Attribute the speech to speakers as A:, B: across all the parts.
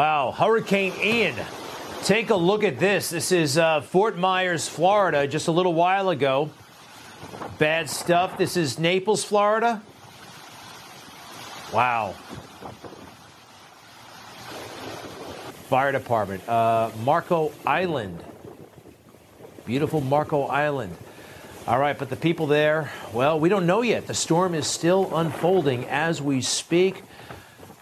A: Wow, Hurricane Ian. Take a look at this. This is uh, Fort Myers, Florida, just a little while ago. Bad stuff. This is Naples, Florida. Wow. Fire Department. Uh, Marco Island. Beautiful Marco Island. All right, but the people there, well, we don't know yet. The storm is still unfolding as we speak.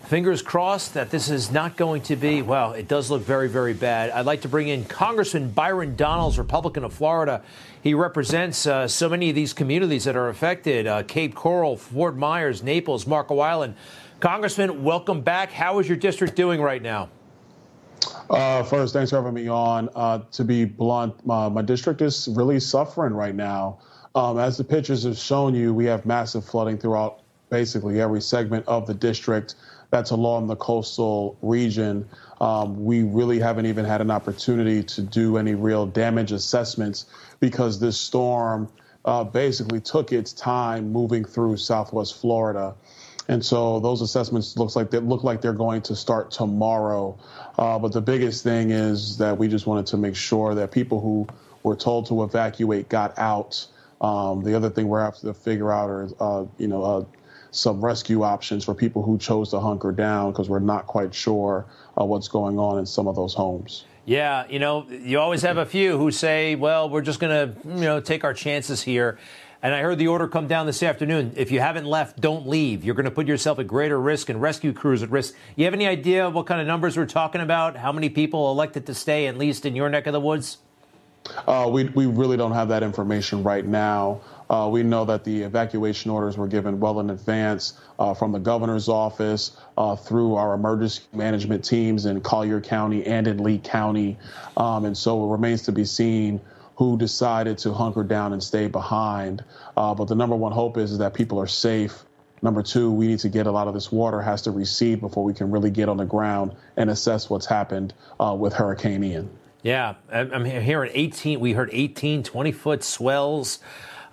A: Fingers crossed that this is not going to be, well, it does look very, very bad. I'd like to bring in Congressman Byron Donalds, Republican of Florida. He represents uh, so many of these communities that are affected uh, Cape Coral, Fort Myers, Naples, Marco Island. Congressman, welcome back. How is your district doing right now?
B: Uh, first, thanks for having me on. Uh, to be blunt, my, my, district is really suffering right now. Um, as the pictures have shown you, we have massive flooding throughout basically every segment of the district that's along the coastal region. Um, we really haven't even had an opportunity to do any real damage assessments because this storm uh, basically took its time moving through Southwest Florida. And so those assessments looks like they look like they're going to start tomorrow. Uh, but the biggest thing is that we just wanted to make sure that people who were told to evacuate got out. Um, the other thing we're after to figure out are, uh, you know, uh, some rescue options for people who chose to hunker down because we're not quite sure uh, what's going on in some of those homes.
A: Yeah, you know, you always have a few who say, well, we're just going to, you know, take our chances here. And I heard the order come down this afternoon. If you haven't left, don't leave. You're going to put yourself at greater risk and rescue crews at risk. You have any idea what kind of numbers we're talking about? How many people elected to stay, at least in your neck of the woods?
B: Uh, we, we really don't have that information right now. Uh, we know that the evacuation orders were given well in advance uh, from the governor's office uh, through our emergency management teams in Collier County and in Lee County. Um, and so it remains to be seen who decided to hunker down and stay behind. Uh, but the number one hope is, is that people are safe. Number two, we need to get a lot of this water has to recede before we can really get on the ground and assess what's happened uh, with Hurricane Ian.
A: Yeah, I'm hearing 18. We heard 18, 20 foot swells.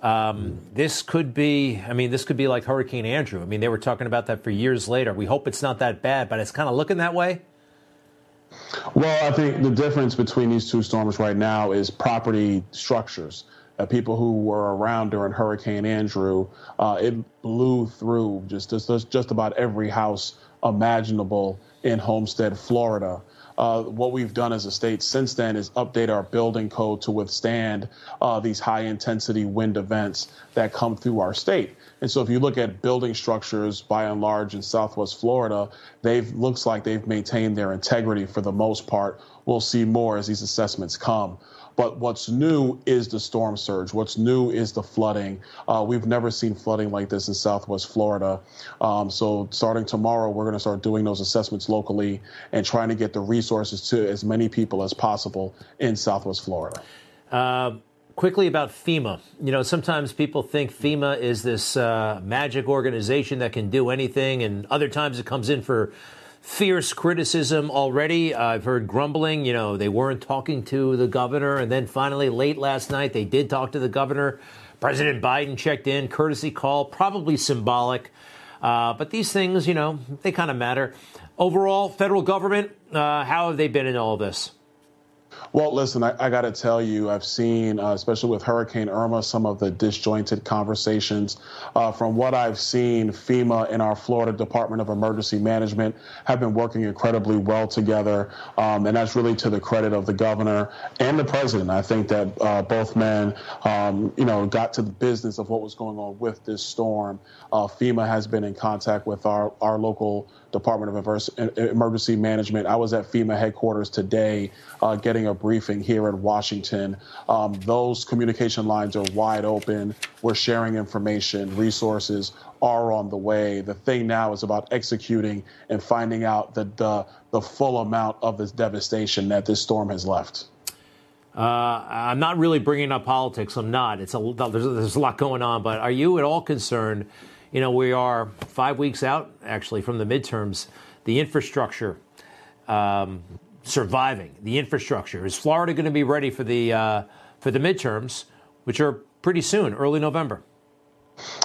A: Um, this could be, I mean, this could be like Hurricane Andrew. I mean, they were talking about that for years later. We hope it's not that bad, but it's kind of looking that way.
B: Well, I think the difference between these two storms right now is property structures. Uh, people who were around during Hurricane Andrew, uh, it blew through just, just just about every house imaginable in Homestead, Florida. Uh, what we've done as a state since then is update our building code to withstand uh, these high intensity wind events that come through our state. And so if you look at building structures by and large in Southwest Florida, they've looks like they've maintained their integrity for the most part. We'll see more as these assessments come. But what's new is the storm surge. What's new is the flooding. Uh, we've never seen flooding like this in Southwest Florida. Um, so starting tomorrow, we're going to start doing those assessments locally and trying to get the resources to as many people as possible in Southwest Florida.
A: Uh, quickly about FEMA. You know, sometimes people think FEMA is this uh, magic organization that can do anything, and other times it comes in for fierce criticism already. I've heard grumbling, you know, they weren't talking to the governor. And then finally, late last night, they did talk to the governor. President Biden checked in, courtesy call, probably symbolic. Uh, but these things, you know, they kind of matter. Overall, federal government, uh, how have they been in all of this?
B: Well, listen, I, I got to tell you, I've seen, uh, especially with Hurricane Irma, some of the disjointed conversations. Uh, from what I've seen, FEMA and our Florida Department of Emergency Management have been working incredibly well together. Um, and that's really to the credit of the governor and the president. I think that uh, both men, um, you know, got to the business of what was going on with this storm. Uh, FEMA has been in contact with our, our local Department of Emergency Management. I was at FEMA headquarters today uh, getting a briefing here in Washington. Um, those communication lines are wide open. We're sharing information, resources are on the way. The thing now is about executing and finding out the, the, the full amount of this devastation that this storm has left.
A: Uh, I'm not really bringing up politics. I'm not. It's a there's, there's a lot going on. But are you at all concerned? You know, we are five weeks out actually from the midterms. The infrastructure um, surviving. The infrastructure is Florida going to be ready for the uh, for the midterms, which are pretty soon, early November.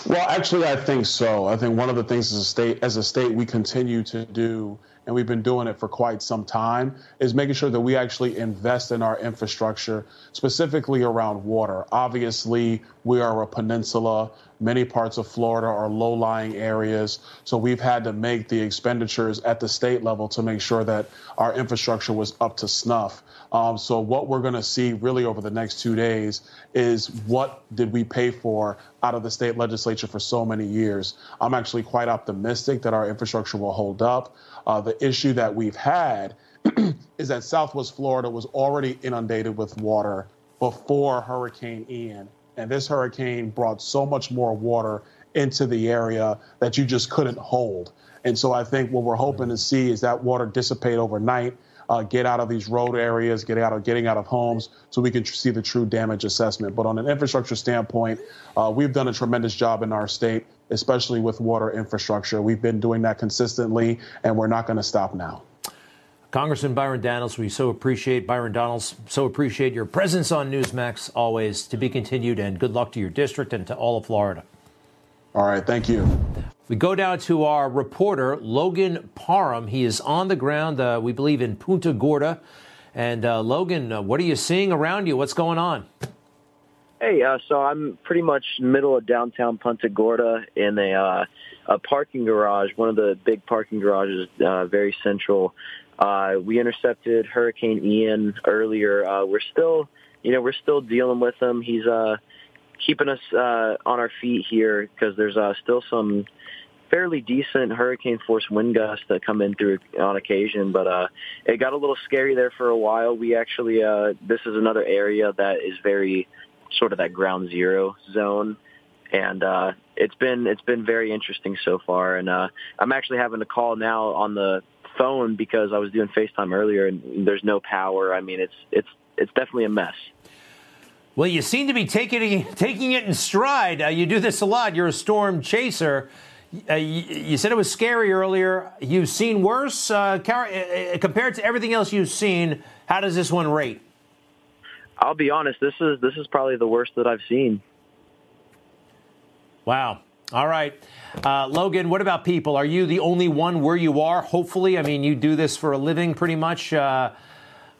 B: Well, actually, I think so. I think one of the things as a state, as a state, we continue to do, and we've been doing it for quite some time, is making sure that we actually invest in our infrastructure, specifically around water. Obviously, we are a peninsula. Many parts of Florida are low lying areas. So we've had to make the expenditures at the state level to make sure that our infrastructure was up to snuff. Um, so what we're going to see really over the next two days is what did we pay for out of the state legislature for so many years. I'm actually quite optimistic that our infrastructure will hold up. Uh, the issue that we've had is that Southwest Florida was already inundated with water before Hurricane Ian and this hurricane brought so much more water into the area that you just couldn't hold. And so I think what we're hoping to see is that water dissipate overnight, uh, get out of these road areas, get out of getting out of homes, so we can tr- see the true damage assessment. But on an infrastructure standpoint, uh, we've done a tremendous job in our state, especially with water infrastructure. We've been doing that consistently, and we're not going to stop now.
A: Congressman Byron Donalds, we so appreciate Byron Donalds, so appreciate your presence on Newsmax always to be continued, and good luck to your district and to all of Florida.
B: All right, thank you.
A: We go down to our reporter, Logan Parham. He is on the ground, uh, we believe, in Punta Gorda. And uh, Logan, uh, what are you seeing around you? What's going on?
C: Hey, uh, so I'm pretty much middle of downtown Punta Gorda in a uh, a parking garage, one of the big parking garages, uh, very central. Uh, we intercepted Hurricane Ian earlier. Uh, we're still, you know, we're still dealing with him. He's uh, keeping us uh, on our feet here because there's uh, still some fairly decent hurricane force wind gusts that come in through on occasion. But uh, it got a little scary there for a while. We actually, this is another area that is very sort of that ground zero zone and uh it's been it's been very interesting so far and uh I'm actually having to call now on the phone because I was doing FaceTime earlier and there's no power. I mean, it's it's it's definitely a mess.
A: Well, you seem to be taking it, taking it in stride. Uh, you do this a lot. You're a storm chaser. Uh, you, you, said it was scary earlier. You've seen worse uh, uh, uh, compared to everything else you've seen. How does this one rate?
C: I'll be honest. This is this is probably the worst that I've seen.
A: Wow. All right. Uh, Logan, what about people? Are you the only one where you are? Hopefully. I mean, you do this for a living pretty much. Uh,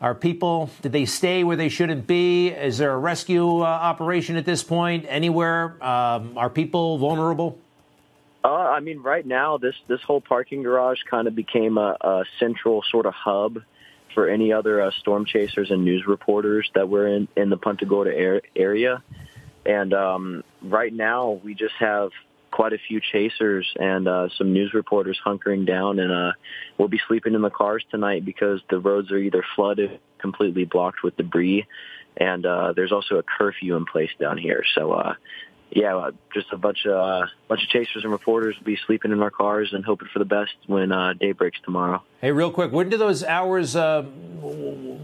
A: are people, did they stay where they shouldn't be? Is there a rescue uh, operation at this point anywhere? Um, are people vulnerable?
C: Uh, I mean, right now, this, this whole parking garage kind of became a, a central sort of hub for any other uh, storm chasers and news reporters that were in, in the Punta Gorda area. And um, right now, we just have quite a few chasers and uh, some news reporters hunkering down, and uh, we'll be sleeping in the cars tonight because the roads are either flooded, completely blocked with debris, and uh, there's also a curfew in place down here. So, uh, yeah, uh, just a bunch of uh, bunch of chasers and reporters will be sleeping in our cars and hoping for the best when uh, day breaks tomorrow.
A: Hey, real quick, when do those hours? Uh,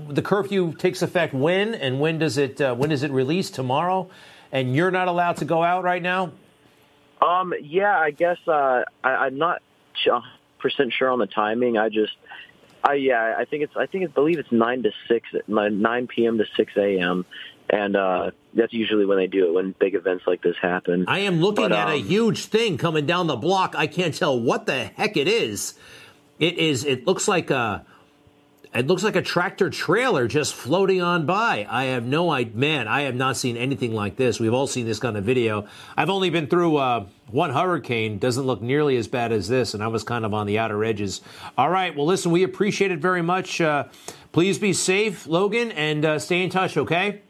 A: the curfew takes effect when, and when does it uh, when does it release tomorrow? And you're not allowed to go out right now.
C: Um, yeah, I guess uh, I, I'm not percent sure on the timing. I just, I yeah, I think it's I think I believe it's nine to six, nine p.m. to six a.m. And uh, that's usually when they do it when big events like this happen.
A: I am looking but, at um, a huge thing coming down the block. I can't tell what the heck it is. It is. It looks like a it looks like a tractor trailer just floating on by. I have no idea. Man, I have not seen anything like this. We've all seen this kind of video. I've only been through uh, one hurricane. Doesn't look nearly as bad as this, and I was kind of on the outer edges. All right. Well, listen, we appreciate it very much. Uh, please be safe, Logan, and uh, stay in touch, okay?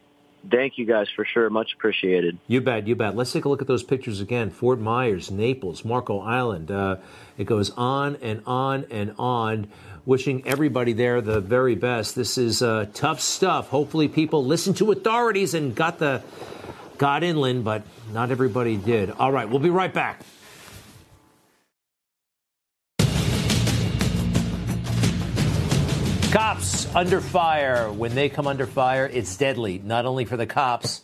C: Thank you guys for sure. Much appreciated.
A: You bet. You bet. Let's take a look at those pictures again. Fort Myers, Naples, Marco Island. Uh, it goes on and on and on wishing everybody there the very best. This is uh, tough stuff. Hopefully, people listened to authorities and got the got inland, but not everybody did. All right, we'll be right back. Cops under fire. When they come under fire, it's deadly, not only for the cops,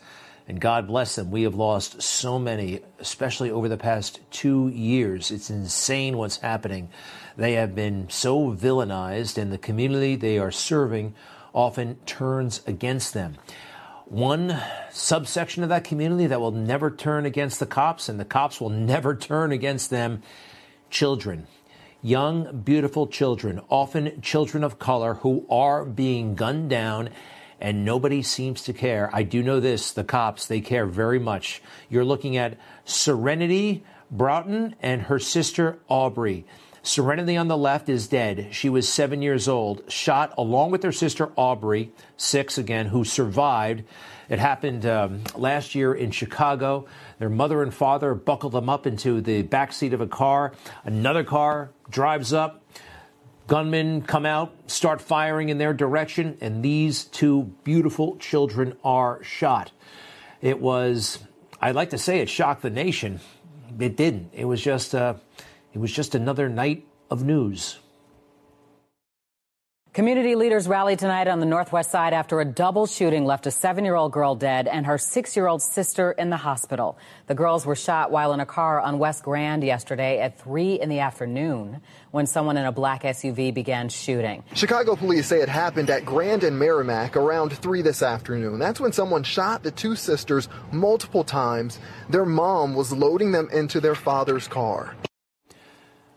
A: and God bless them. We have lost so many, especially over the past two years. It's insane what's happening. They have been so villainized, and the community they are serving often turns against them. one subsection of that community that will never turn against the cops, and the cops will never turn against them children. Young, beautiful children, often children of color, who are being gunned down, and nobody seems to care. I do know this the cops, they care very much. You're looking at Serenity Broughton and her sister Aubrey. Serenity on the left is dead. She was seven years old, shot along with her sister Aubrey, six again, who survived. It happened um, last year in Chicago. Their mother and father buckled them up into the back seat of a car. Another car drives up. Gunmen come out, start firing in their direction, and these two beautiful children are shot. It was, I'd like to say it shocked the nation. It didn't. It was just, uh, it was just another night of news.
D: Community leaders rallied tonight on the Northwest Side after a double shooting left a seven year old girl dead and her six year old sister in the hospital. The girls were shot while in a car on West Grand yesterday at 3 in the afternoon when someone in a black SUV began shooting.
E: Chicago police say it happened at Grand and Merrimac around 3 this afternoon. That's when someone shot the two sisters multiple times. Their mom was loading them into their father's car.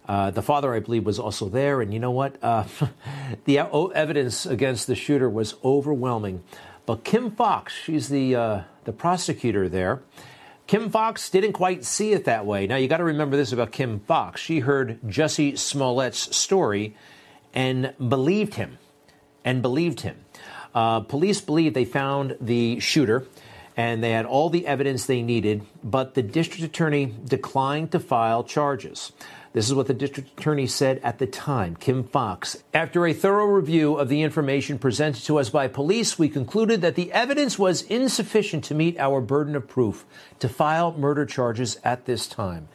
A: Uh, the father, I believe, was also there. And you know what? Uh, the evidence against the shooter was overwhelming. But Kim Foxx, she's the, uh, the prosecutor there. Kim Foxx didn't quite see it that way. Now, you got to remember this about Kim Foxx. She heard Jussie Smollett's story and believed him. And believed him. Uh, police believe they found the shooter and they had all the evidence they needed, but the district attorney declined to file charges. This is what the district attorney said at the time, Kim Foxx. After a thorough review of the information presented to us by police, we concluded that the evidence was insufficient to meet our burden of proof to file murder charges at this time.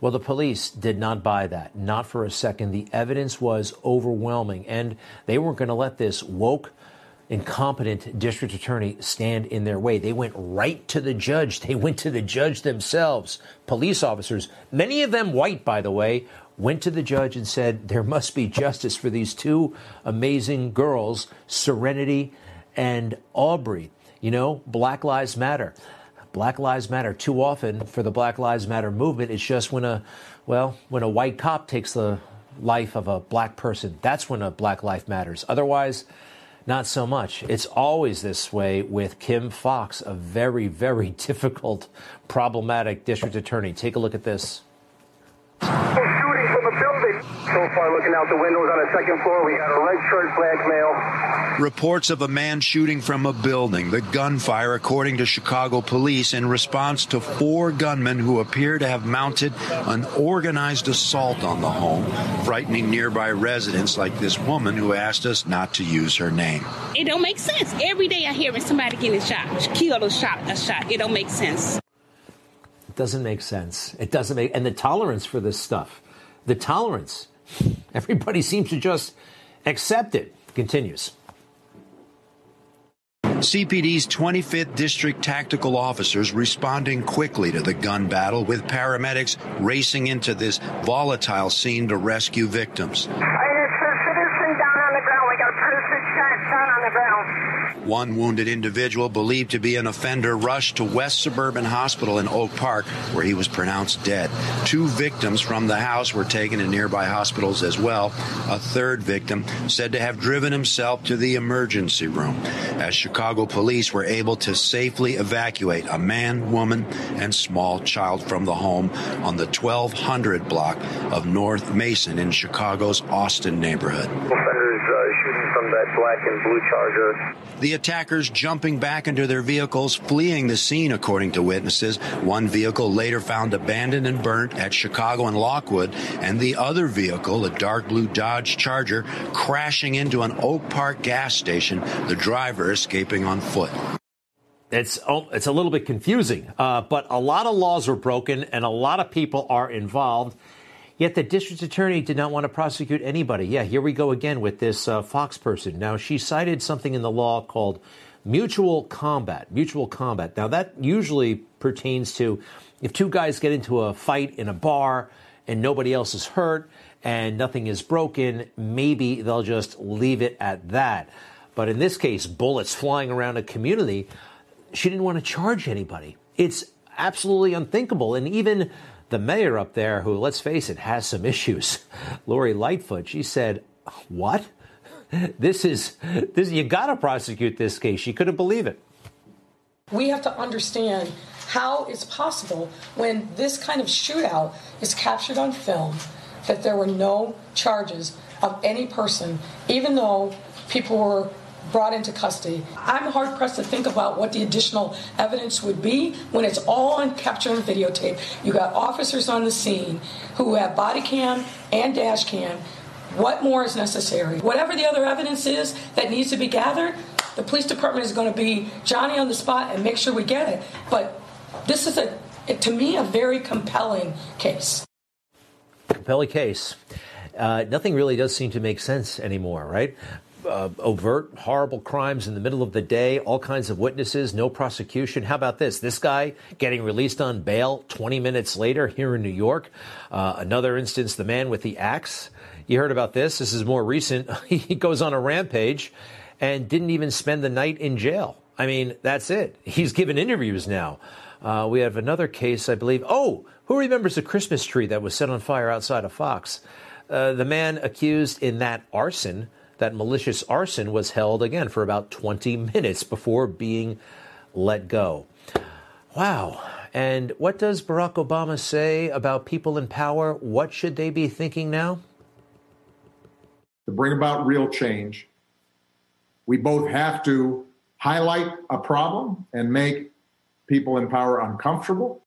A: Well, the police did not buy that, not for a second. The evidence was overwhelming, and they weren't going to let this woke, incompetent district attorney stand in their way. They went right to the judge. They went to the judge themselves. Police officers, many of them white, by the way, went to the judge and said, There must be justice for these two amazing girls, Serenity and Aubrey. You know, Black Lives Matter. Black Lives Matter. Too often for the Black Lives Matter movement, it's just when a, well, when a white cop takes the life of a black person, that's when a black life matters. Otherwise, not so much. It's always this way with Kim Foxx, a very, very difficult, problematic district attorney. Take a look at this.
F: Shooting from a building. So far, looking out the windows on the second floor, we got a red shirt, black male.
G: Reports of a man shooting from a building. The gunfire, according to Chicago police, in response to four gunmen who appear to have mounted an organized assault on the home, frightening nearby residents like this woman who asked us not to use her name.
H: It don't make sense. Every day I hear somebody getting shot, killed or shot, a shot. It don't make sense.
A: It doesn't make sense. It doesn't make, and the tolerance for this stuff, the tolerance, everybody seems to just accept it. Continues.
G: CPD's 25th District tactical officers responding quickly to the gun battle with paramedics racing into this volatile scene to rescue victims. One wounded individual believed to be an offender rushed to West Suburban Hospital in Oak Park, where he was pronounced dead. Two victims from the house were taken to nearby hospitals as well. A third victim said to have driven himself to the emergency room. As Chicago police were able to safely evacuate a man, woman, and small child from the home on the 1200 block of North Mason in Chicago's Austin neighborhood.
F: Offenders uh, shooting from that black and blue charger.
G: The attackers jumping back into their vehicles, fleeing the scene, according to witnesses. One vehicle later found abandoned and burnt at Chicago and Lockwood, and the other vehicle, a dark blue Dodge Charger, crashing into an Oak Park gas station, the driver escaping on foot.
A: It's oh, it's a little bit confusing, uh, but a lot of laws were broken and a lot of people are involved. Yet the district attorney did not want to prosecute anybody. Yeah, here we go again with this uh, Foxx person. Now, she cited something in the law called mutual combat. Mutual combat. Now, that usually pertains to if two guys get into a fight in a bar and nobody else is hurt and nothing is broken, maybe they'll just leave it at that. But in this case, bullets flying around a community, she didn't want to charge anybody. It's absolutely unthinkable. And even the mayor up there, who, let's face it, has some issues, Lori Lightfoot, she said, What? This is, this, you got to prosecute this case. She couldn't believe it.
I: We have to understand how it's possible when this kind of shootout is captured on film that there were no charges of any person, even though people were brought into custody. I'm hard pressed to think about what the additional evidence would be when it's all on capture and videotape. You got officers on the scene who have body cam and dash cam. What more is necessary? Whatever the other evidence is that needs to be gathered, the police department is going to be Johnny on the spot and make sure we get it. But this is a, to me, a very compelling case.
A: Compelling case. Uh, nothing really does seem to make sense anymore, right? Uh, overt, horrible crimes in the middle of the day, all kinds of witnesses, no prosecution. How about this? This guy getting released on bail 20 minutes later here in New York. Uh, another instance, the man with the axe. You heard about this. This is more recent. he goes on a rampage and didn't even spend the night in jail. I mean, that's it. He's given interviews now. Uh, we have another case, I believe. Oh, who remembers the Christmas tree that was set on fire outside of Fox? Uh, the man accused in that arson that malicious arson was held again for about 20 minutes before being let go. Wow. And what does Barack Obama say about people in power? What should they be thinking now?
J: To bring about real change, we both have to highlight a problem and make people in power uncomfortable.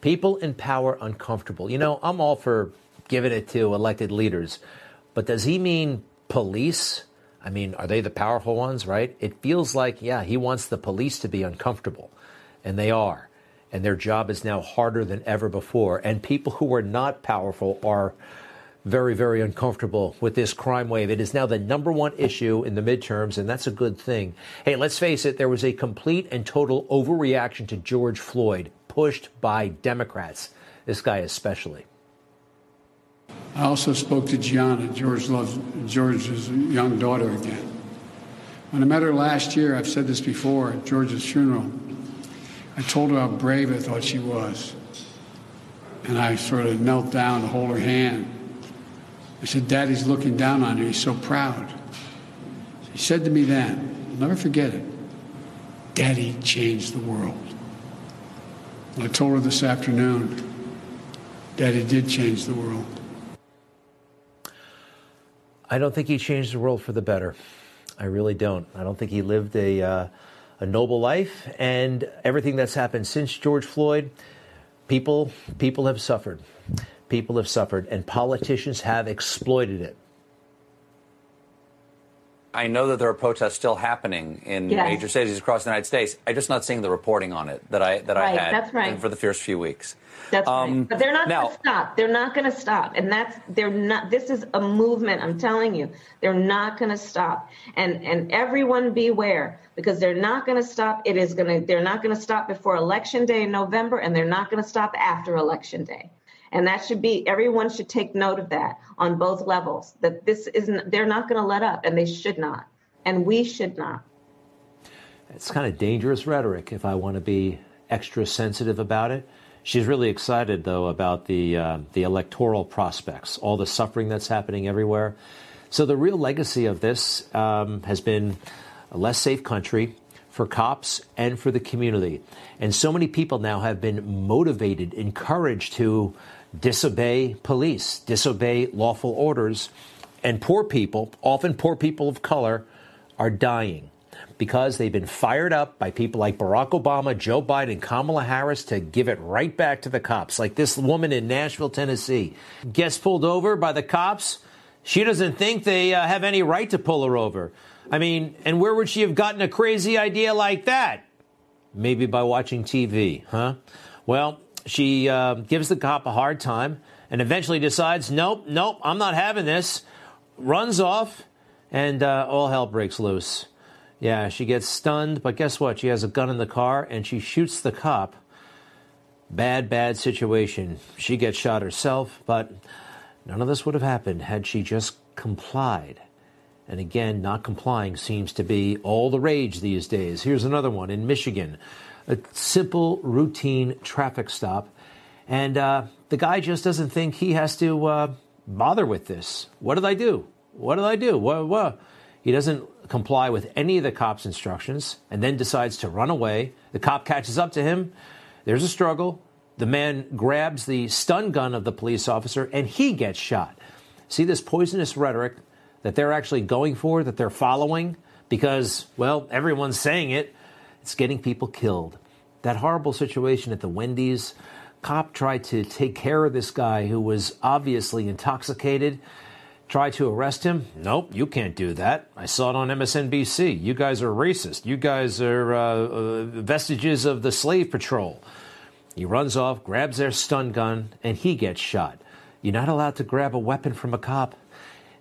A: People in power uncomfortable. You know, I'm all for giving it to elected leaders, but does he mean police, I mean, are they the powerful ones, right? It feels like, yeah, he wants the police to be uncomfortable, and they are. And their job is now harder than ever before. And people who are not powerful are very, very uncomfortable with this crime wave. It is now the number one issue in the midterms, and that's a good thing. Hey, let's face it, there was a complete and total overreaction to George Floyd, pushed by Democrats, this guy especially.
K: I also spoke to Gianna, George loves George's young daughter again. When I met her last year, I've said this before at George's funeral, I told her how brave I thought she was. And I sort of knelt down to hold her hand. I said, Daddy's looking down on you. He's so proud. She said to me then, I'll never forget it, Daddy changed the world. And I told her this afternoon, Daddy did change the world.
A: I don't think he changed the world for the better. I really don't. I don't think he lived a, uh, a noble life. And everything that's happened since George Floyd, people, people have suffered. People have suffered, and politicians have exploited it.
L: I know that there are protests still happening in yes. major cities across the United States. I'm just not seeing the reporting on it that I that
M: right,
L: I had
M: that's right.
L: for the first few weeks.
M: That's um, right. But they're not going to stop. They're not going to stop. And that's they're not. This is a movement. I'm telling you, they're not going to stop. And and everyone beware because they're not going to stop. It is going to. They're not going to stop before election day in November, and they're not going to stop after election day. And that should be, everyone should take note of that on both levels, that this isn't, they're not going to let up, and they should not. And we should not.
A: It's kind of dangerous rhetoric if I want to be extra sensitive about it. She's really excited, though, about the, uh, the electoral prospects, all the suffering that's happening everywhere. So, the real legacy of this um, has been a less safe country, for cops and for the community. And so many people now have been motivated, encouraged to disobey police, disobey lawful orders. And poor people, often poor people of color, are dying because they've been fired up by people like Barack Obama, Joe Biden, Kamala Harris to give it right back to the cops. Like this woman in Nashville, Tennessee, gets pulled over by the cops. She doesn't think they uh, have any right to pull her over. I mean, and where would she have gotten a crazy idea like that? Maybe by watching TV, huh? Well, she uh, gives the cop a hard time and eventually decides, nope, nope, I'm not having this. Runs off, and uh, all hell breaks loose. Yeah, she gets stunned, but guess what? She has a gun in the car and she shoots the cop. Bad, bad situation. She gets shot herself, but none of this would have happened had she just complied. And again, not complying seems to be all the rage these days. Here's another one in Michigan a simple, routine traffic stop. And uh, the guy just doesn't think he has to uh, bother with this. What did I do? What did I do? What, what? He doesn't comply with any of the cop's instructions and then decides to run away. The cop catches up to him. There's a struggle. The man grabs the stun gun of the police officer and he gets shot. See this poisonous rhetoric that they're actually going for, that they're following, because, well, everyone's saying it. It's getting people killed. That horrible situation at the Wendy's, cop tried to take care of this guy who was obviously intoxicated. Tried to arrest him. Nope, you can't do that. I saw it on MSNBC. You guys are racist. You guys are uh, uh, vestiges of the slave patrol. He runs off, grabs their stun gun, and he gets shot. You're not allowed to grab a weapon from a cop.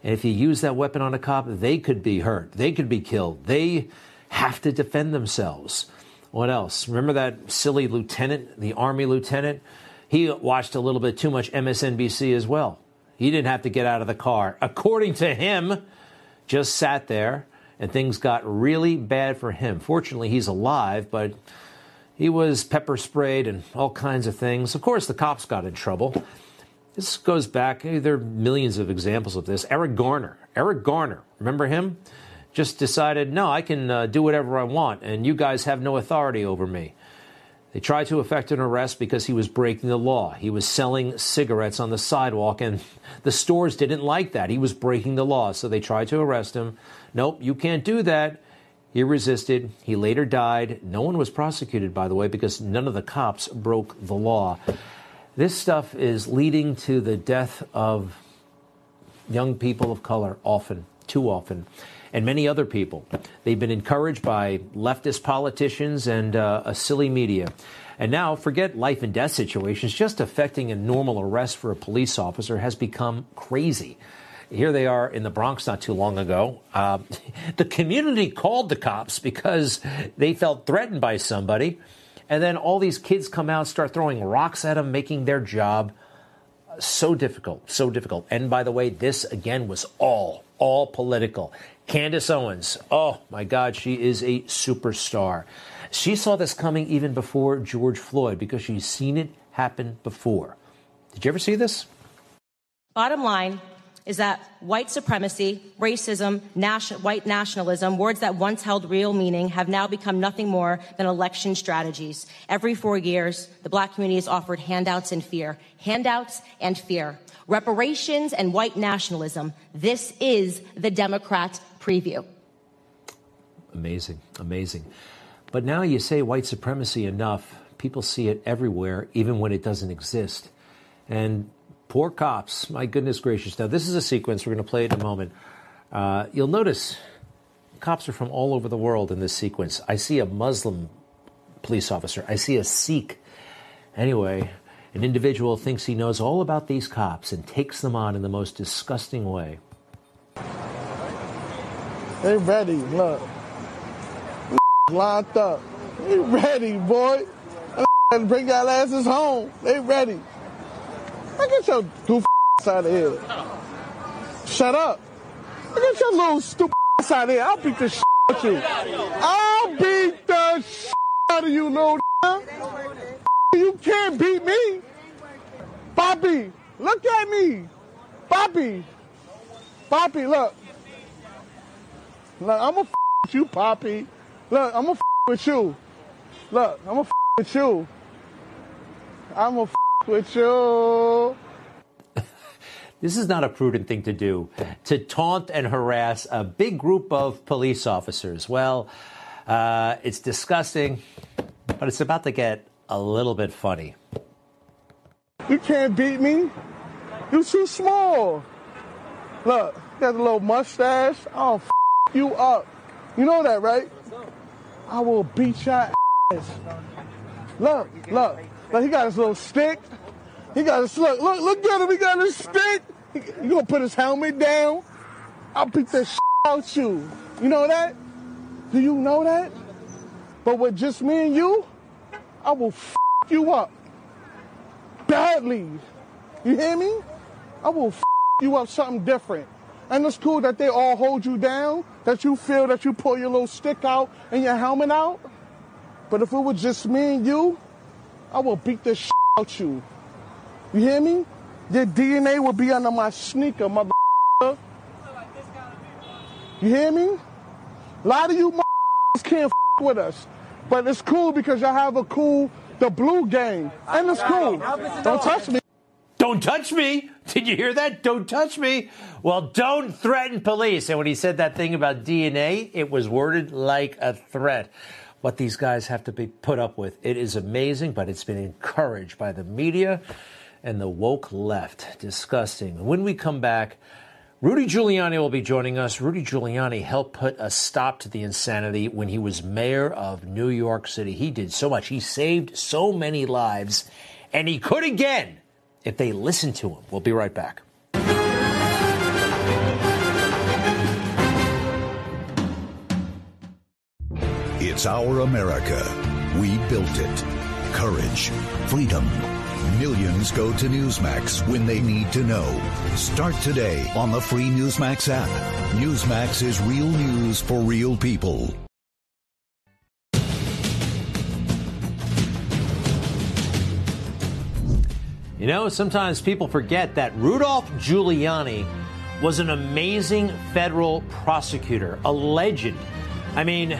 A: And if you use that weapon on a cop, they could be hurt. They could be killed. They have to defend themselves. What else? Remember that silly lieutenant, the Army lieutenant? He watched a little bit too much MSNBC as well. He didn't have to get out of the car. According to him, just sat there and things got really bad for him. Fortunately, he's alive, but he was pepper sprayed and all kinds of things. Of course, the cops got in trouble. This goes back, there are millions of examples of this. Eric Garner. Eric Garner, remember him? Just decided, no, I can uh, do whatever I want, and you guys have no authority over me. They tried to effect an arrest because he was breaking the law. He was selling cigarettes on the sidewalk, and the stores didn't like that. He was breaking the law, so they tried to arrest him. Nope, you can't do that. He resisted. He later died. No one was prosecuted, by the way, because none of the cops broke the law. This stuff is leading to the death of young people of color often, too often, and many other people. They've been encouraged by leftist politicians and uh, a silly media. And now, forget life and death situations, just affecting a normal arrest for a police officer has become crazy. Here they are in the Bronx not too long ago. Uh, the community called the cops because they felt threatened by somebody. And then all these kids come out, start throwing rocks at them, making their job so difficult, so difficult. And by the way, this again was all, all political. Candace Owens, oh my God, she is a superstar. She saw this coming even before George Floyd because she's seen it happen before. Did you ever see this?
N: Bottom line, is that white supremacy, racism, white nationalism, words that once held real meaning, have now become nothing more than election strategies. Every four years, the black community is offered handouts and fear. Handouts and fear. Reparations and white nationalism. This is the Democrat preview.
A: Amazing, amazing. But now you say white supremacy enough, people see it everywhere, even when it doesn't exist. And Poor cops. My goodness gracious. Now, this is a sequence. We're going to play it in a moment. Uh, you'll notice cops are from all over the world in this sequence. I see a Muslim police officer, I see a Sikh. Anyway, an individual thinks he knows all about these cops and takes them on in the most disgusting way.
O: They ready, look. Locked up. They ready, boy. Bring y'all asses home. They ready. I get your goof out of here. Shut up. I get your little stupid ass out of here. I'll beat the shit out of you. I'll beat the shit out of you, little You can't beat me. Bobby, look at me. Bobby. Bobby, look. Look, I'm gonna with you, Poppy. Look, I'm gonna with you. Look, I'm gonna with you. I'm gonna with you.
A: this is not a prudent thing to do to taunt and harass a big group of police officers. Well, uh, it's disgusting, but it's about to get a little bit funny.
O: You can't beat me. You're too small. Look, you got a little mustache. I'll f- you up. You know that, right? I will beat your ass. Look, look. Like he got his little stick. He got his look, look, look at him. He got his stick. He gonna put his helmet down. I'll beat the shit out you. You know that? Do you know that? But with just me and you, I will f you up badly. You hear me? I will f you up something different. And it's cool that they all hold you down, that you feel that you pull your little stick out and your helmet out. But if it was just me and you, I will beat the shit out you. You hear me? Your DNA will be under my sneaker, mother. You hear me? A lot of you can't with us. But it's cool because y'all have a cool, the blue game. And it's cool. Don't touch me.
A: Don't touch me. Did you hear that? Don't touch me. Well, don't threaten police. And when he said that thing about DNA, it was worded like a threat. What these guys have to be put up with. It is amazing, but it's been encouraged by the media and the woke left. Disgusting. When we come back, Rudy Giuliani will be joining us. Rudy Giuliani helped put a stop to the insanity when he was mayor of New York City. He did so much. He saved so many lives, and he could again if they listened to him. We'll be right back.
P: It's our America. We built it. Courage, freedom Millions go to Newsmax when they need to know. Start today on the free Newsmax app. Newsmax is real news for real people.
A: You know, sometimes people forget that Rudolph Giuliani was an amazing federal prosecutor, a legend. I mean,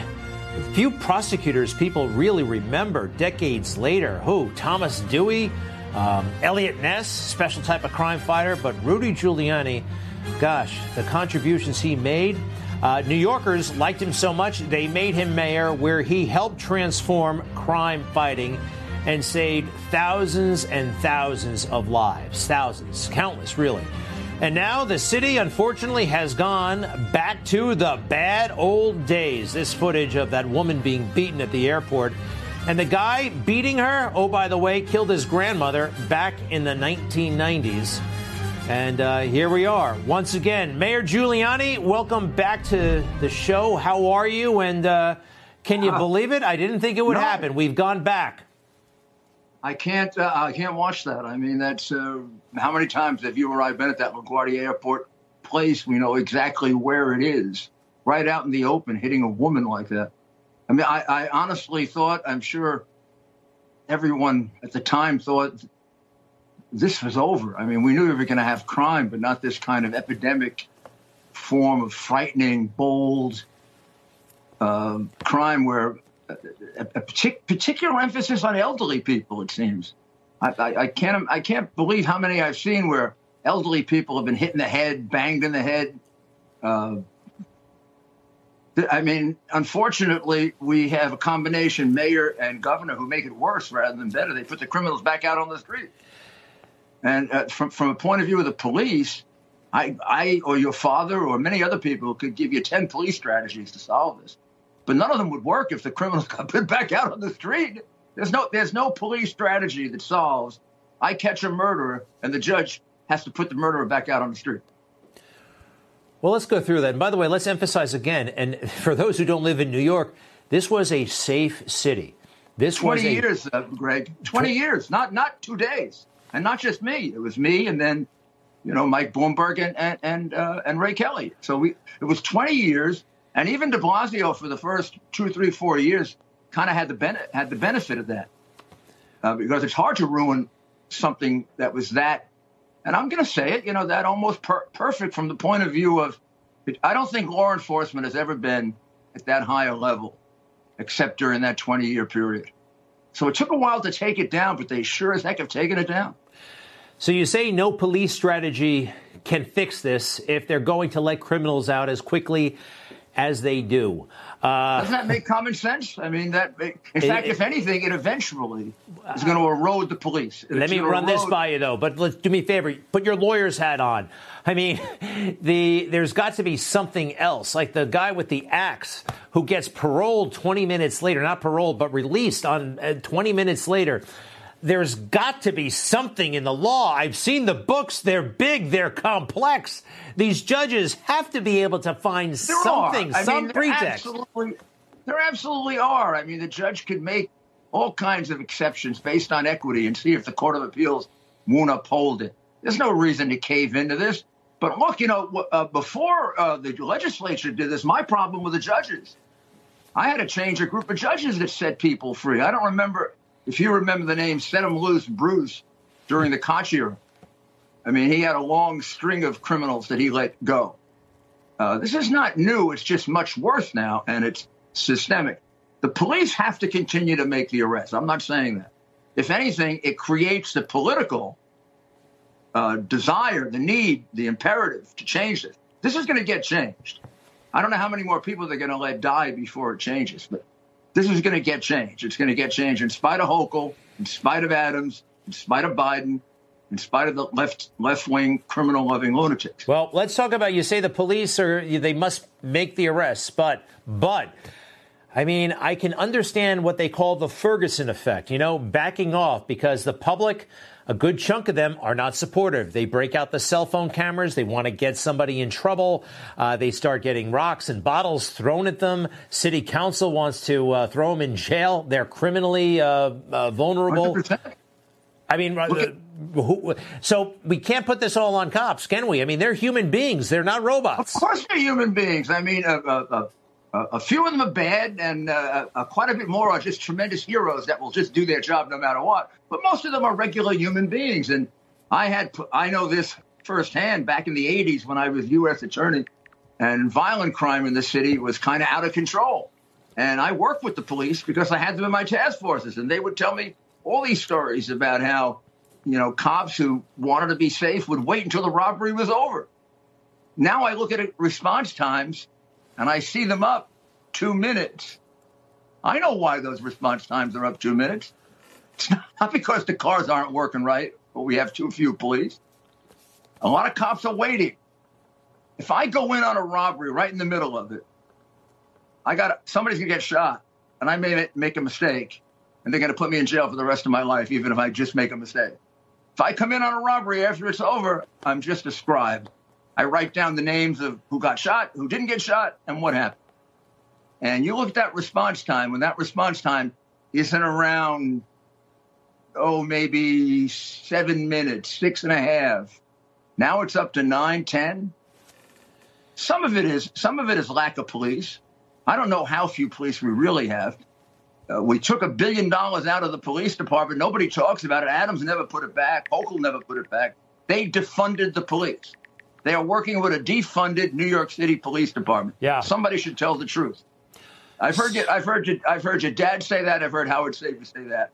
A: few prosecutors people really remember decades later. Who? Thomas Dewey, um, Eliot Ness, special type of crime fighter, but Rudy Giuliani, gosh, the contributions he made. Uh, New Yorkers liked him so much, they made him mayor, where he helped transform crime fighting and saved thousands and thousands of lives. Thousands, countless, really. And now the city, unfortunately, has gone back to the bad old days. This footage of that woman being beaten at the airport and the guy beating her, oh, by the way, killed his grandmother back in the 1990s. And uh, here we are once again. Mayor Giuliani, welcome back to the show. How are you? And uh, can you uh, believe it? I didn't think it would no. happen. We've gone back.
Q: I can't. Uh, I can't watch that. I mean, that's uh, how many times have you or I been at that LaGuardia Airport place? We know exactly where it is, right out in the open, hitting a woman like that. I mean, I, I honestly thought, I'm sure everyone at the time thought this was over. I mean, we knew we were going to have crime, but not this kind of epidemic form of frightening, bold uh, crime where a, a partic- particular emphasis on elderly people, it seems. I, I, I, can't I can't believe how many I've seen where elderly people have been hit in the head, banged in the head, uh, I mean, unfortunately, we have a combination mayor and governor who make it worse rather than better. They put the criminals back out on the street. And uh, from from a point of view of the police, I, I or your father or many other people could give you ten police strategies to solve this, but none of them would work if the criminals got put back out on the street. There's no there's no police strategy that solves. I catch a murderer, and the judge has to put the murderer back out on the street.
A: Well, let's go through that. And by the way, let's emphasize again, and for those who don't live in New York, this was a safe city. This
Q: 20
A: was a,
Q: years, uh, Greg. 20 tw- years, not not two days. And not just me. It was me and then, you know, Mike Bloomberg and and and, uh, and Ray Kelly. So we it was 20 years. And even de Blasio for the first two, three, four years kind of had the ben- had the benefit of that. Uh, because it's hard to ruin something that was that and I'm going to say it, you know, that almost per- perfect from the point of view of, I don't think law enforcement has ever been at that high a level, except during that 20 year period. So it took a while to take it down, but they sure as heck have taken it down.
A: So you say no police strategy can fix this if they're going to let criminals out as quickly as they do.
Q: Uh, Doesn't that make common sense? I mean, that in it, fact, it, if anything, it eventually is going to erode the police.
A: It's let me run erode. this by you, though. But let's do me a favor. Put your lawyer's hat on. I mean, the there's got to be something else, like the guy with the axe who gets paroled 20 minutes later, not paroled, but released on uh, 20 minutes later there's got to be something in the law. I've seen the books. They're big. They're complex. These judges have to be able to find there something, some mean, pretext.
Q: Absolutely, there absolutely are. I mean, the judge could make all kinds of exceptions based on equity and see if the Court of Appeals won't uphold it. There's no reason to cave into this. But look, you know, uh, before uh, the legislature did this, my problem with the judges. I had to change a group of judges that set people free. I don't remember if you remember the name, set him loose, Bruce, during the Koch era. I mean, he had a long string of criminals that he let go. Uh, this is not new. It's just much worse now, and it's systemic. The police have to continue to make the arrests. I'm not saying that. If anything, it creates the political uh, desire, the need, the imperative to change this. This is going to get changed. I don't know how many more people they're going to let die before it changes, but this is going to get changed. It's going to get changed in spite of Hochul, in spite of Adams, in spite of Biden, in spite of the left left wing criminal loving lunatics.
A: Well, let's talk about you say the police are they must make the arrests, but but I mean, I can understand what they call the Ferguson effect, you know, backing off because the public a good chunk of them are not supportive. They break out the cell phone cameras. They want to get somebody in trouble. Uh, they start getting rocks and bottles thrown at them. City council wants to uh, throw them in jail. They're criminally uh, uh vulnerable. 100%. I mean, uh, who, so we can't put this all on cops, can we? I mean, they're human beings. They're not robots.
Q: Of course, they're human beings. I mean, uh, uh, a few of them are bad, and uh, uh, quite a bit more are just tremendous heroes that will just do their job no matter what. But most of them are regular human beings, and I had I know this firsthand back in the '80s when I was U.S. attorney, and violent crime in the city was kind of out of control. And I worked with the police because I had them in my task forces, and they would tell me all these stories about how, you know, cops who wanted to be safe would wait until the robbery was over. Now I look at it, response times and I see them up two minutes. I know why those response times are up two minutes. It's not because the cars aren't working right, but we have too few police. A lot of cops are waiting. If I go in on a robbery right in the middle of it, I got somebody's gonna get shot, and I may make a mistake, and they're gonna put me in jail for the rest of my life, even if I just make a mistake. If I come in on a robbery after it's over, I'm just a scribe. I write down the names of who got shot, who didn't get shot, and what happened. And you look at that response time, when that response time isn't around, oh, maybe seven minutes, six and a half. Now it's up to nine, ten. Some of it is some of it is lack of police. I don't know how few police we really have. Uh, we took a billion dollars out of the police department. Nobody talks about it. Adams never put it back. Hochul never put it back. They defunded the police. They are working with a defunded New York City Police Department.
A: Yeah.
Q: Somebody should tell the truth. I've heard you. I've heard you. I've heard your dad say that. I've heard Howard Safir say that.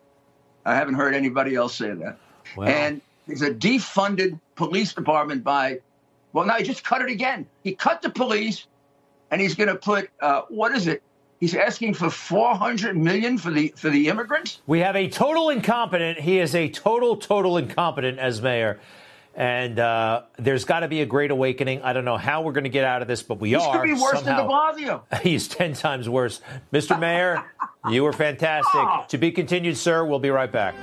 Q: I haven't heard anybody else say that. And there's a defunded police department by. Well, now he just cut it again. He cut the police, and he's going to put uh, what is it? He's asking for 400 million for the for the immigrants.
A: We have a total incompetent. He is a total total incompetent as mayor. And uh, there's got to be a great awakening. I don't know how we're going to get out of this, but we are.
Q: Be worse
A: somehow.
Q: than de Blasio.
A: He's ten times worse, Mr. Mayor. you were fantastic. Oh. To be continued, sir. We'll be right back.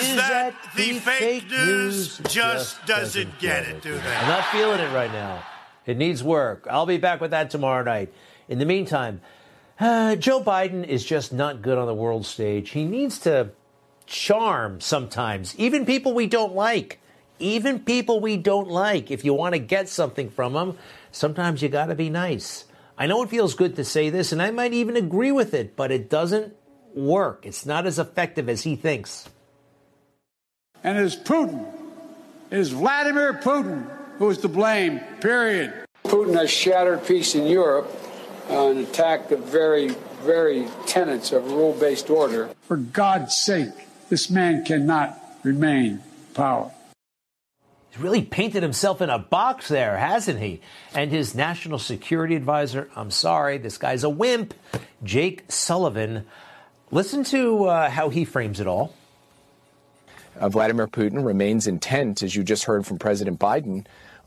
R: Is, is that, that, the fake, fake news just, just doesn't, get, it, do they?
A: I'm not feeling it right now. It needs work. I'll be back with that tomorrow night. In the meantime, uh, Joe Biden is just not good on the world stage. He needs to charm sometimes, even people we don't like. Even people we don't like. If you want to get something from them, sometimes you got to be nice. I know it feels good to say this, and I might even agree with it, but it doesn't work. It's not as effective as he thinks.
K: And it is Putin, it is Vladimir Putin who is to blame, period. Putin has shattered peace in Europe uh, and attacked the very, very tenets of rule based order. For God's sake, this man cannot remain power.
A: He's really painted himself in a box there, hasn't he? And his national security advisor, I'm sorry, this guy's a wimp, Jake Sullivan. Listen to uh, how he frames it all
S: Vladimir Putin remains intent, as you just heard from President Biden,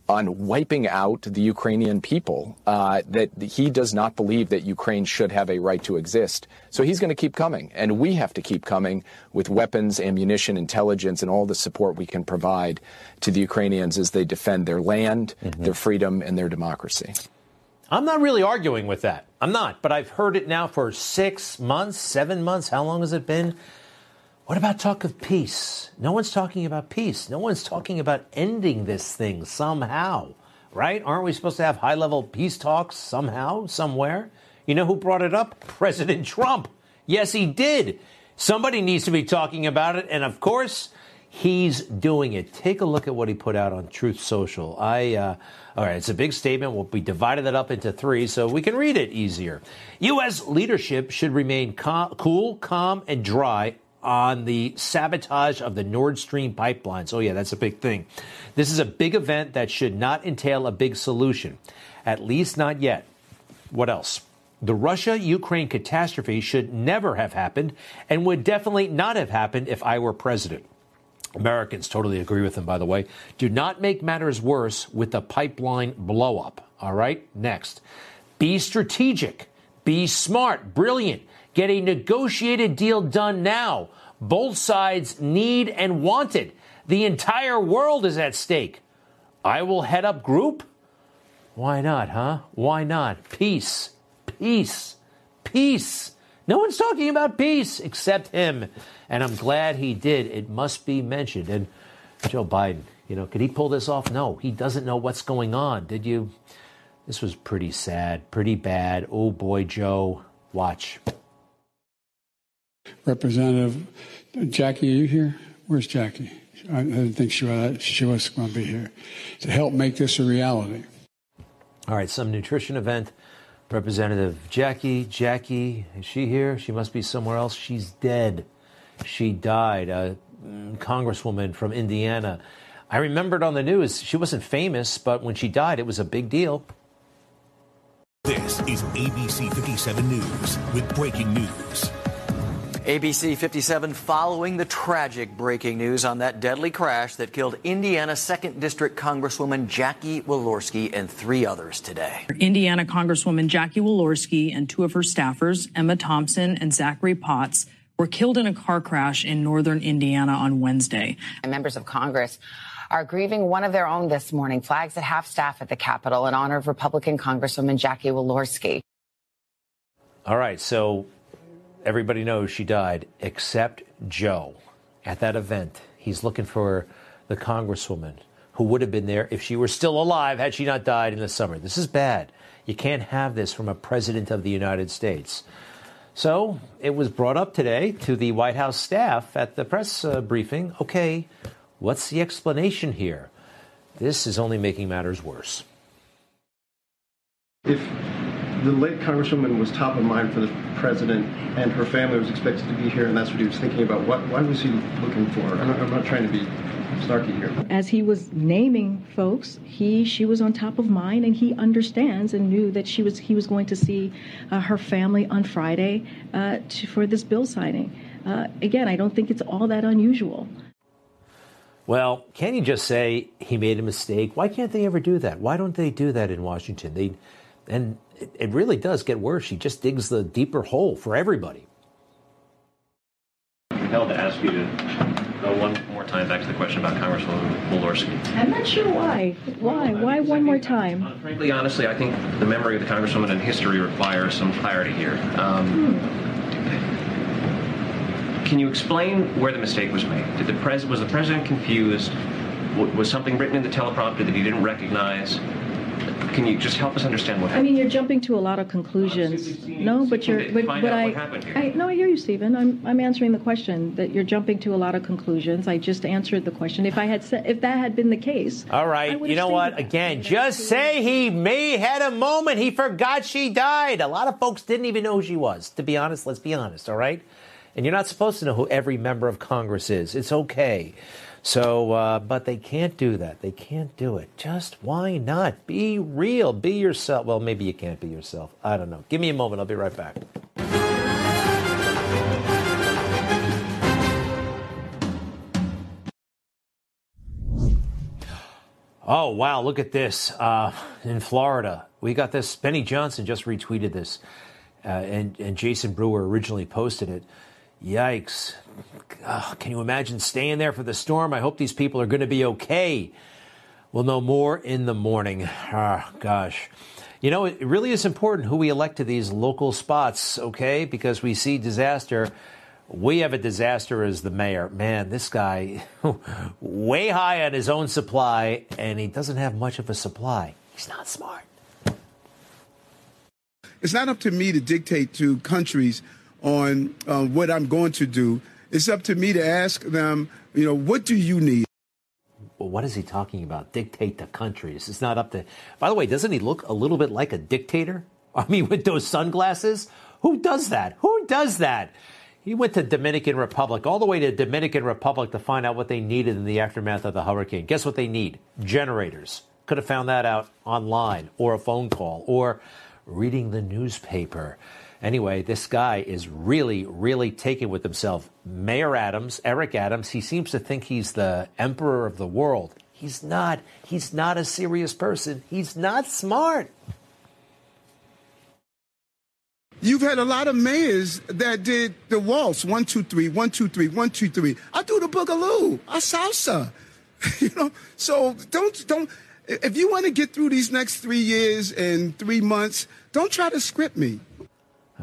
S: on wiping out the Ukrainian people, uh, that he does not believe that Ukraine should have a right to exist. So he's going to keep coming. And we have to keep coming with weapons, ammunition, intelligence, and all the support we can provide to the Ukrainians as they defend their land, mm-hmm. their freedom, and their democracy.
A: I'm not really arguing with that. I'm not. But I've heard it now for six months, seven months. How long has it been? What about talk of peace? No one's talking about peace. No one's talking about ending this thing somehow, right? Aren't we supposed to have high level peace talks somehow, somewhere? You know who brought it up? President Trump. Yes, he did. Somebody needs to be talking about it. And of course, he's doing it. Take a look at what he put out on Truth Social. I, uh, all right, it's a big statement. We'll be divided that up into three so we can read it easier. U.S. leadership should remain cool, calm, and dry on the sabotage of the Nord Stream pipelines. Oh, yeah, that's a big thing. This is a big event that should not entail a big solution, at least not yet. What else? The Russia Ukraine catastrophe should never have happened and would definitely not have happened if I were president. Americans totally agree with him, by the way. Do not make matters worse with the pipeline blowup. All right? Next. Be strategic. Be smart, brilliant. Get a negotiated deal done now. Both sides need and want it. The entire world is at stake. I will head up group? Why not, huh? Why not? Peace, peace, peace. No one's talking about peace except him. And I'm glad he did. It must be mentioned. And Joe Biden, you know, could he pull this off? No, he doesn't know what's going on. Did you? This was pretty sad, pretty bad. Oh boy, Joe, watch.
K: Representative Jackie, are you here? Where's Jackie? I didn't think she was, she was going to be here to help make this a reality.
A: All right, some nutrition event. Representative Jackie, Jackie, is she here? She must be somewhere else. She's dead. She died. A mm, congresswoman from Indiana. I remembered on the news, she wasn't famous, but when she died, it was a big deal.
P: This is ABC 57 News with breaking news.
T: ABC 57 following the tragic breaking news on that deadly crash that killed Indiana 2nd District Congresswoman Jackie Walorski and three others today.
U: Indiana Congresswoman Jackie Walorski and two of her staffers, Emma Thomson and Zachary Potts, were killed in a car crash in northern Indiana on Wednesday.
V: Members of Congress are grieving one of their own this morning, flags at half staff at the Capitol in honor of Republican Congresswoman Jackie Walorski.
A: All right, so everybody knows she died except Joe. At that event, he's looking for the congresswoman who would have been there if she were still alive had she not died in the summer. This is bad. You can't have this from a president of the United States. So it was brought up today to the White House staff at the press uh, briefing. Okay, what's the explanation here? This is only making matters worse.
W: If the late Congresswoman was top of mind for the president, and her family was expected to be here, and that's what he was thinking about. What, why was he looking for? I'm not, I'm not trying to be snarky here.
X: As he was naming folks, he she was on top of mind, and he understands and knew that she was he was going to see uh, her family on Friday uh, to, for this bill signing. Uh, again, I don't think it's all that unusual.
A: Well, can you just say he made a mistake? Why can't they ever do that? Why don't they do that in Washington? They and it, it really does get worse. She just digs the deeper hole for everybody.
Y: I'm compelled to ask you to go one more time back to the question about Congresswoman Walorski.
X: I'm not sure why. Why? Why one more time?
Y: Uh, frankly, honestly, I think the memory of the Congresswoman and history requires some clarity here. Um, hmm. Can you explain where the mistake was made? Did the pres- was the president confused? was something written in the teleprompter that he didn't recognize? Can you just help us understand what happened?
X: I mean, you're jumping to a lot of conclusions. No, but you're. But, but I, I, no, I hear you, Stephen. I'm, I'm answering the question that you're jumping to a lot of conclusions. I just answered the question. If I had said, if that had been the case.
A: All right. You know what? Again, just say he may had a moment. He forgot she died. A lot of folks didn't even know who she was. To be honest, let's be honest. All right. And you're not supposed to know who every member of Congress is. It's okay. So, uh, but they can't do that. They can't do it. Just why not? Be real. Be yourself. Well, maybe you can't be yourself. I don't know. Give me a moment. I'll be right back. Oh, wow, look at this. Uh, in Florida, we got this. Benny Johnson just retweeted this, uh, and, and Jason Brewer originally posted it. Yikes. Oh, can you imagine staying there for the storm? I hope these people are going to be okay. We'll know more in the morning. Ah, gosh. You know, it really is important who we elect to these local spots, okay? Because we see disaster we have a disaster as the mayor. Man, this guy, way high on his own supply, and he doesn't have much of a supply. He's not smart.
Z: It's not up to me to dictate to countries on uh, what I'm going to do. It's up to me to ask them, you know, what do you need?
A: Well, what is he talking about? Dictate to countries. It's not up to. By the way, doesn't he look a little bit like a dictator? I mean, with those sunglasses? Who does that? Who does that? He went to Dominican Republic, all the way to Dominican Republic to find out what they needed in the aftermath of the hurricane. Guess what they need? Generators. Could have found that out online or a phone call or reading the newspaper. Anyway, this guy is really, really taken with himself. Mayor Adams, Eric Adams, he seems to think he's the emperor of the world. He's not. He's not a serious person. He's not smart.
Z: You've had a lot of mayors that did the waltz one two three one two three one two three. I do the boogaloo. I salsa. you know. So don't don't. If you want to get through these next three years and three months, don't try to script me.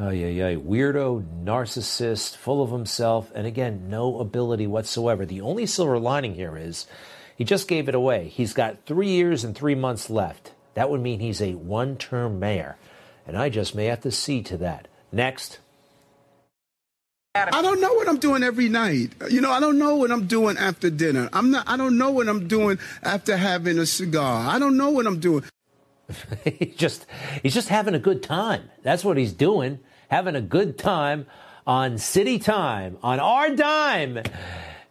A: Oh yeah, yeah. Weirdo, narcissist, full of himself, and again, no ability whatsoever. The only silver lining here is he just gave it away. He's got three years and three months left. That would mean he's a one-term mayor and I just may have to see to that. Next.
Z: I don't know what I'm doing every night. You know, I don't know what I'm doing after dinner. I'm not I don't know what I'm doing after having a cigar. I don't know what I'm doing.
A: he's just he's just having a good time. That's what he's doing. Having a good time on city time, on our dime.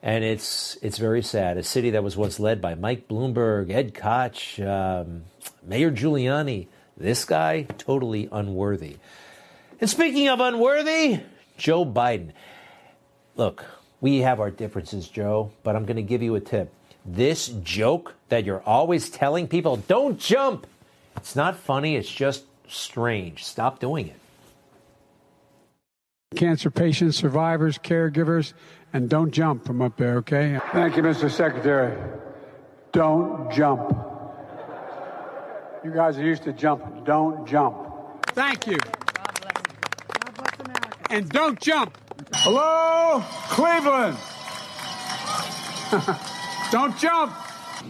A: And it's it's very sad. A city that was once led by Mike Bloomberg, Ed Koch, um, Mayor Giuliani, this guy, totally unworthy. And speaking of unworthy, Joe Biden. Look, we have our differences, Joe, but I'm going to give you a tip. This joke that you're always telling people, don't jump, it's not funny, it's just strange. Stop doing it.
K: Cancer patients, survivors, caregivers, and don't jump from up there, okay? Thank you, Mr. Secretary. Don't jump. You guys are used to jumping. Don't jump. Thank you. And don't jump. Hello, Cleveland. don't jump.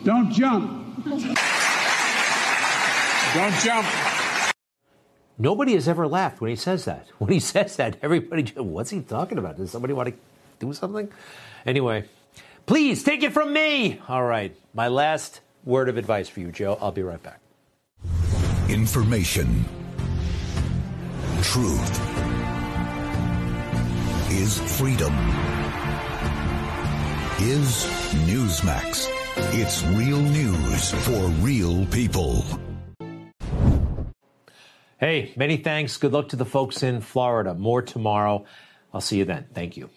K: Don't jump. Don't jump.
A: Nobody has ever laughed when he says that. When he says that, everybody, what's he talking about? Does somebody want to do something? Anyway, please take it from me. All right, my last word of advice for you, Joe. I'll be right back.
P: Information. Truth is freedom. Is Newsmax. It's real news for real people.
A: Hey, many thanks. Good luck to the folks in Florida. More tomorrow. I'll see you then. Thank you.